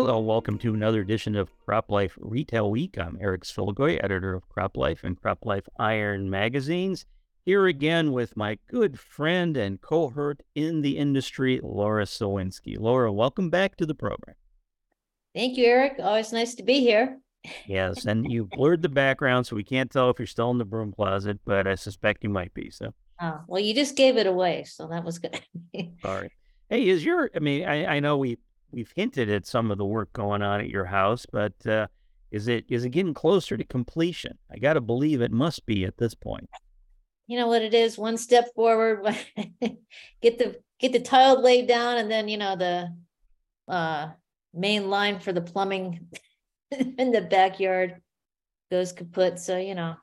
Hello, welcome to another edition of Crop Life Retail Week. I'm Eric Sfiligoj, editor of Crop Life and Crop Life Iron magazines. Here again with my good friend and cohort in the industry, Lara Sowinski. Laura, welcome back to the program. Thank you, Eric. Always nice to be here. Yes, and you blurred the background, so we can't tell if you're still in the broom closet, but I suspect you might be. So, Oh, well, you just gave it away, so that was good. sorry. Hey, is your? I mean, I, I know we we've hinted at some of the work going on at your house, but uh, is it is it getting closer to completion? I got to believe it must be at this point. You know what it is, one step forward, get the, get the tile laid down and then, you know, the uh, main line for the plumbing in the backyard goes kaput, so, you know.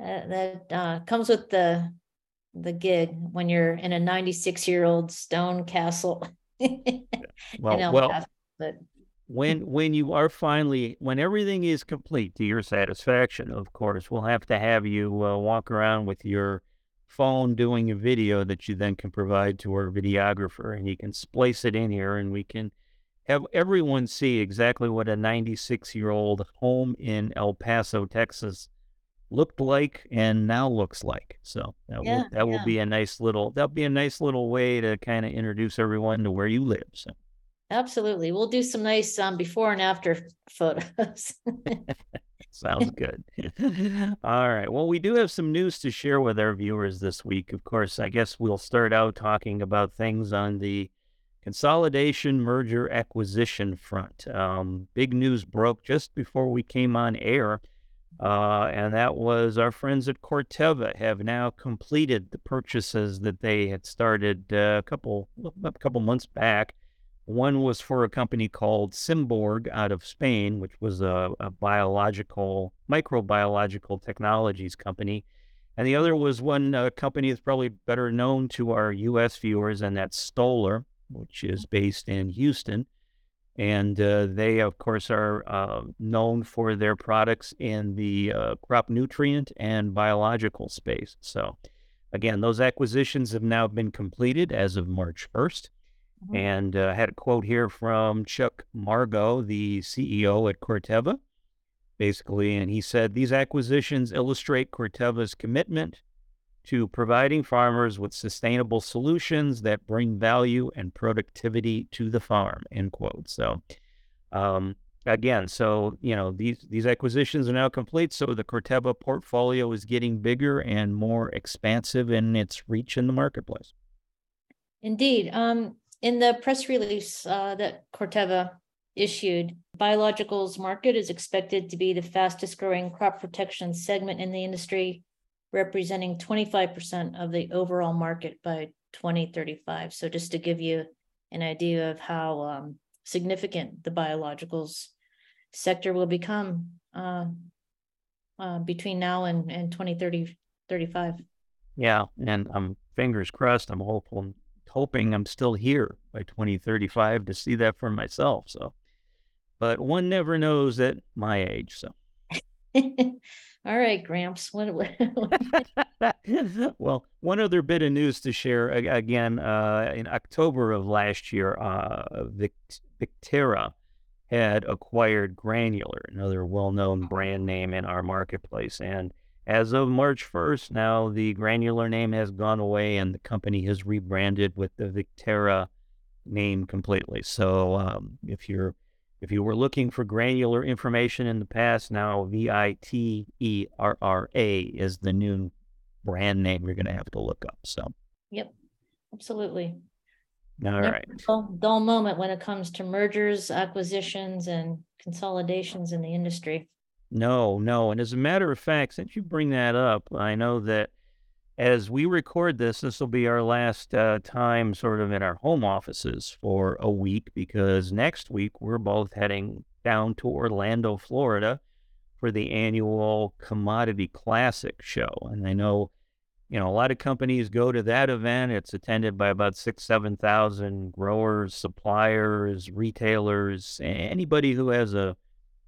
Uh, that uh, comes with the, the gig when you're in a ninety-six year old stone castle. Well, well, But when when you are finally when everything is complete to your satisfaction, of course, we'll have to have you uh, walk around with your phone doing a video that you then can provide to our videographer, and he can splice it in here, and we can have everyone see exactly what a 96 year old home in El Paso, Texas looked like and now looks like. So that Yeah, will that will be a nice little that'll be a nice little way to kind of introduce everyone to where you live. So Absolutely. We'll do some nice um before and after photos. sounds good. All right. Well, we do have some news to share with our viewers this week. Of course, I guess we'll start out talking about things on the consolidation, merger, acquisition front. Um, big news broke just before we came on air. Uh, and that was our friends at Corteva have now completed the purchases that they had started uh, a couple a couple months back. One was for a company called Symborg out of Spain, which was a, a biological microbiological technologies company, and the other was one uh, company that's probably better known to our U.S. viewers, and that's Stoller, which is based in Houston. And uh, they, of course, are uh, known for their products in the uh, crop nutrient and biological space. So, again, those acquisitions have now been completed as of March 1st. Mhm. And uh, I had a quote here from Chuck Magro, the CEO at Corteva, basically. And he said, These acquisitions illustrate Corteva's commitment to providing farmers with sustainable solutions that bring value and productivity to the farm, end quote. So, um, again, so, you know, these, these acquisitions are now complete. So the Corteva portfolio is getting bigger and more expansive in its reach in the marketplace. Indeed, um, in the press release uh that Corteva issued, biologicals market is expected to be the fastest growing crop protection segment in the industry, representing twenty-five percent of the overall market by twenty thirty-five. So just to give you an idea of how um significant the biologicals sector will become uh uh between now and and 2030 35. Yeah, and I'm fingers crossed. I'm hopeful, hoping I'm still here by 2035 to see that for myself. So, but one never knows at my age. So, All right, Gramps, what, well, one other bit of news to share again. Uh, in October of last year, uh, Vic- Viterra had acquired Granular, another well-known brand name in our marketplace, and as of March 1st, now the Granular name has gone away and the company has rebranded with the Viterra name completely. So um, if you're if you were looking for granular information in the past, now V I T E R R A is the new brand name you're going to have to look up. So, yep, absolutely. all right. dull moment when it comes to mergers, acquisitions and consolidations in the industry. No, no. And as a matter of fact, since you bring that up, I know that as we record this, this will be our last uh, time sort of in our home offices for a week because next week we're both heading down to Orlando, Florida for the annual Commodity Classic show. And I know, you know, a lot of companies go to that event. It's attended by about six, 7,000 growers, suppliers, retailers, anybody who has a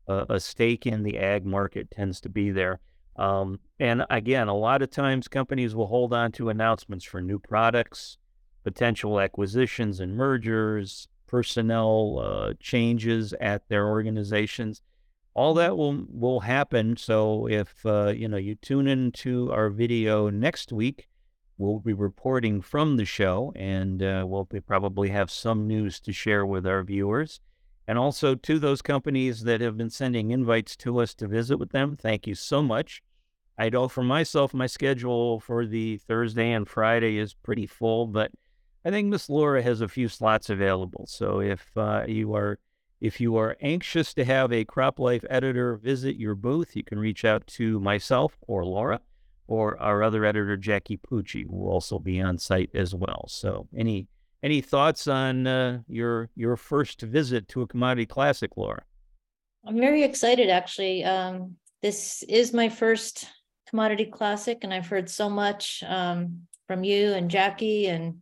a, a stake in the ag market tends to be there. Um, and again, a lot of times companies will hold on to announcements for new products, potential acquisitions and mergers, personnel uh, changes at their organizations. All that will will happen. So if uh, you know you tune into our video next week, we'll be reporting from the show, and uh, we'll probably have some news to share with our viewers. And also to those companies that have been sending invites to us to visit with them, thank you so much. I know for myself, my schedule for the Thursday and Friday is pretty full, but I think Miss Lara has a few slots available. So if uh, you are if you are anxious to have a Crop Life editor visit your booth, you can reach out to myself or Lara or our other editor Jackie Pucci, who will also be on site as well. So any any thoughts on uh, your your first visit to a commodity classic, Lara? I'm very excited, actually. Um, this is my first commodity classic, and I've heard so much um, from you and Jackie and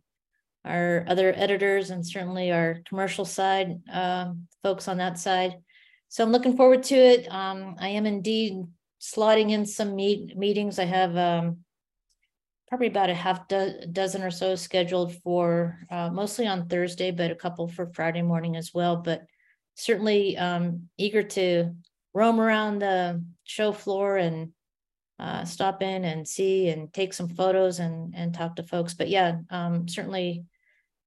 our other editors, and certainly our commercial side um, folks on that side. So I'm looking forward to it. Um, I am indeed slotting in some meet meetings. I have um, probably about a half do- dozen or so scheduled for uh, mostly on Thursday, but a couple for Friday morning as well. But certainly um, eager to roam around the show floor and uh, stop in and see and take some photos and and talk to folks. But yeah, um, certainly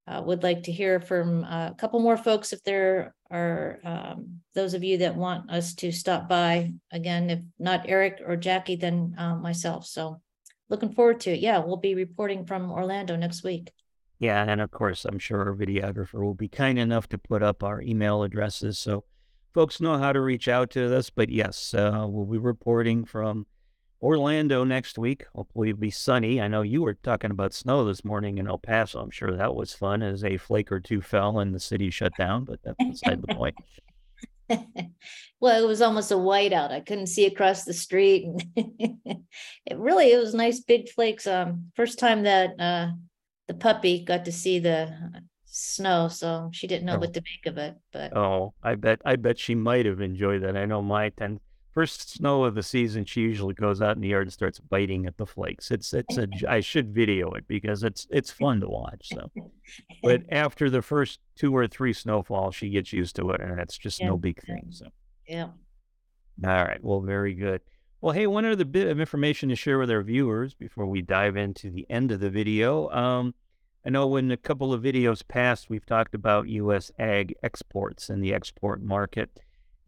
uh, would like to hear from a couple more folks if there are um, those of you that want us to stop by. Again, if not Eric or Jackie, then uh, myself. So looking forward to it. Yeah, we'll be reporting from Orlando next week. Yeah, and of course, I'm sure our videographer will be kind enough to put up our email addresses so folks know how to reach out to us. But yes, uh, we'll be reporting from Orlando next week. Hopefully, it'll be sunny. I know you were talking about snow this morning in El Paso. I'm sure that was fun as a flake or two fell and the city shut down, but that's beside the point. well, it was almost a whiteout. I couldn't see across the street. it really it was nice big flakes. Um, first time that uh, the puppy got to see the snow, so she didn't know oh. what to make of it. But oh, I bet I bet she might have enjoyed that. I know my ten first snow of the season, she usually goes out in the yard and starts biting at the flakes. It's it's a I should video it because it's it's fun to watch. So, but after the first two or three snowfalls, she gets used to it, and it's just yeah. no big thing. So, yeah. All right. Well, very good. Well, hey, one other bit of information to share with our viewers before we dive into the end of the video. Um, I know in a couple of videos past, we've talked about U.S. ag exports and the export market.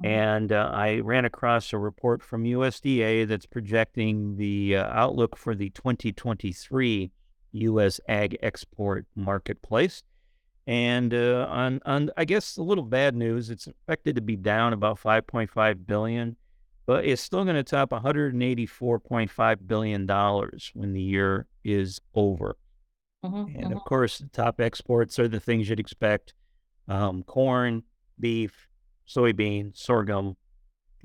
Mm-hmm. And uh, I ran across a report from USDA that's projecting the uh, outlook for the 2023 U.S. ag export marketplace. And uh, on, on, I guess a little bad news, it's expected to be down about 5.5 billion, but it's still going to top 184.5 billion dollars when the year is over. Mm-hmm, and mm-hmm. of course, the top exports are the things you'd expect: um, corn, beef, soybean, sorghum,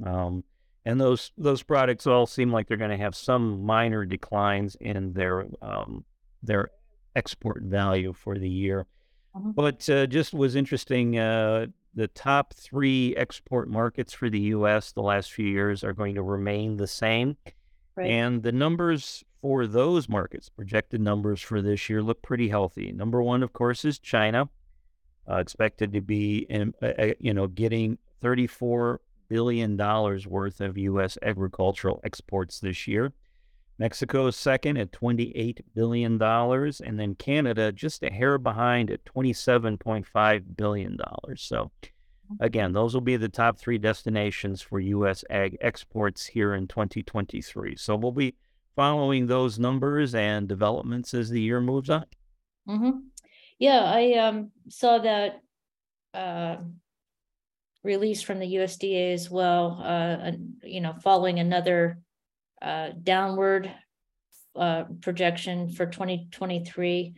um, and those those products all seem like they're going to have some minor declines in their um, their export value for the year. Mm-hmm. But uh, just was interesting. Uh, the top three export markets for the U.S. the last few years are going to remain the same, right. and the numbers for those markets, projected numbers for this year, look pretty healthy. Number one, of course, is China uh, expected to be, in, uh, uh you know, getting 34 billion dollars worth of U.S. agricultural exports this year. Mexico is second at 28 billion dollars, and then Canada just a hair behind at 27.5 billion dollars. So. Again, those will be the top three destinations for U.S. ag exports here in 2023. So we'll be following those numbers and developments as the year moves on. Mm-hmm. Yeah, I um, saw that uh, release from the USDA as well. Uh, you know, following another uh, downward uh, projection for 2023,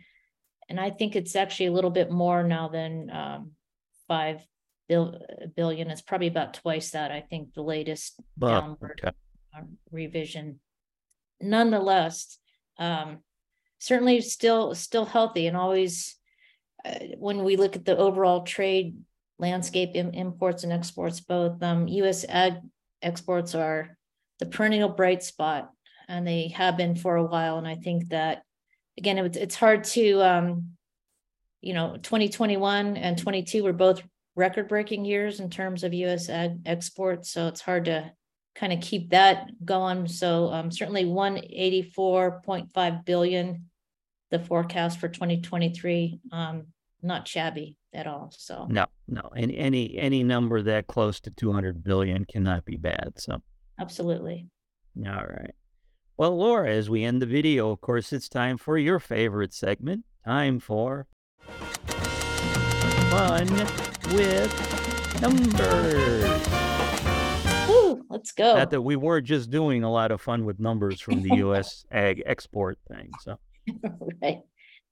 and I think it's actually a little bit more now than um, five bil- billion. It's probably about twice that. I think the latest downward okay. Uh, revision. Nonetheless, um, certainly still still healthy and always when we look at the overall trade landscape Im- imports and exports both um, u.s ag exports are the perennial bright spot and they have been for a while and i think that again it, it's hard to um, you know, twenty twenty-one and twenty-two were both record-breaking years in terms of US ag exports, so it's hard to kind of keep that going. So um, certainly one eighty-four point five billion, the forecast for twenty twenty-three, um, not shabby at all, so. No, no, and any any number that close to 200 billion cannot be bad. So, Absolutely. all right. Well, Lara, as we end the video, of course, it's time for your favorite segment. Time for fun with numbers. Woo, let's go. Not that we were just doing a lot of fun with numbers from the U.S. ag export thing. So, Right.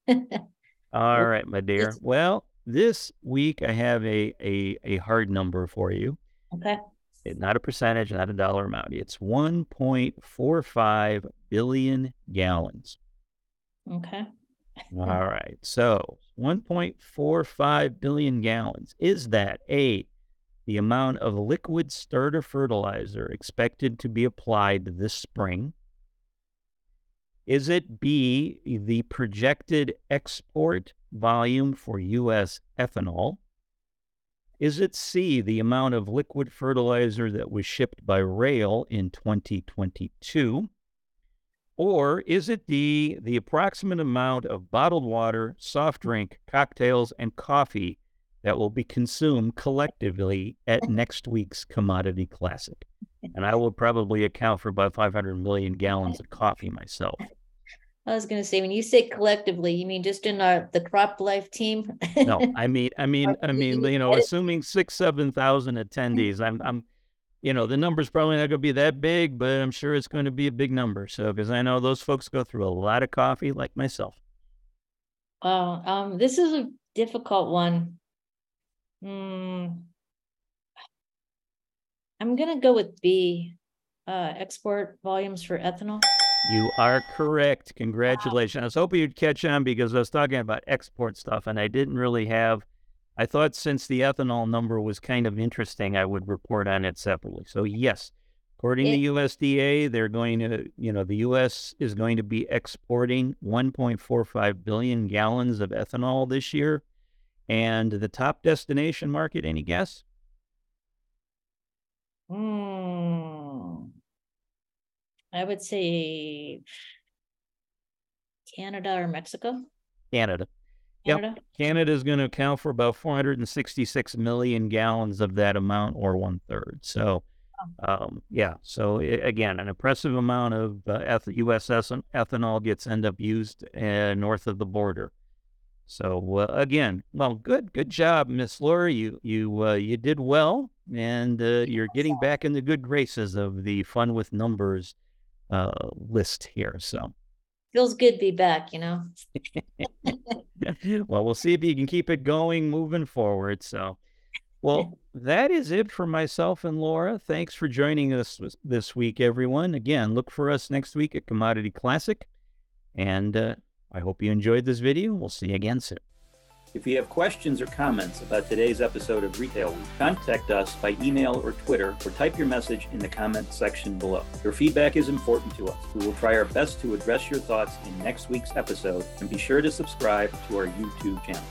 all Well, right, my dear. it's- Well, this week I have a a a hard number for you. Okay, It- not a percentage, not a dollar amount. It's 1.45 billion gallons. okay. All right. So 1.45 billion gallons. Is that A, the amount of liquid starter fertilizer expected to be applied this spring? Is it B, the projected export volume for U.S. ethanol? Is it C, the amount of liquid fertilizer that was shipped by rail in 2022? Or is it D, the approximate amount of bottled water, soft drink, cocktails, and coffee that will be consumed collectively at next week's Commodity Classic? And I will probably account for about 500 million gallons of coffee myself. I was gonna say, when you say collectively, you mean just in our, the crop life team? No, I mean, I mean, I mean, you know, assuming six, seven thousand attendees, I'm, I'm, you know, the number's probably not going to be that big, but I'm sure it's going to be a big number. So, because I know those folks go through a lot of coffee, like myself. Wow, um, this is a difficult one. Hmm. I'm gonna go with B, uh, export volumes for ethanol. You are correct. Congratulations. I was hoping you'd catch on because I was talking about export stuff and I didn't really have. I thought since the ethanol number was kind of interesting, I would report on it separately. So, yes, according It- to USDA, they're going to, you know, the U.S. is going to be exporting 1.45 billion gallons of ethanol this year. And the top destination market, any guess? Hmm. I would say Canada or Mexico, Canada. Yep. Canada. Canada is going to account for about 466 million gallons of that amount, or one third. So, um, yeah. So i again, an impressive amount of uh, eth- U.S. ethanol gets end up used uh, north of the border. So uh, again, well, good, good job, Miss Lara. You you uh, you did well, and uh, you're getting back in the good graces of the fun with numbers uh, list here. So. Feels good to be back, you know? well, we'll see if you can keep it going moving forward. So, well, that is it for myself and Lara. Thanks for joining us this- this week, everyone. Again, look for us next week at Commodity Classic. And uh, I hope you enjoyed this video. We'll see you again soon. If you have questions or comments about today's episode of Retail Week, contact us by email or Twitter or type your message in the comment section below. Your feedback is important to us. We will try our best to address your thoughts in next week's episode and be sure to subscribe to our YouTube channel.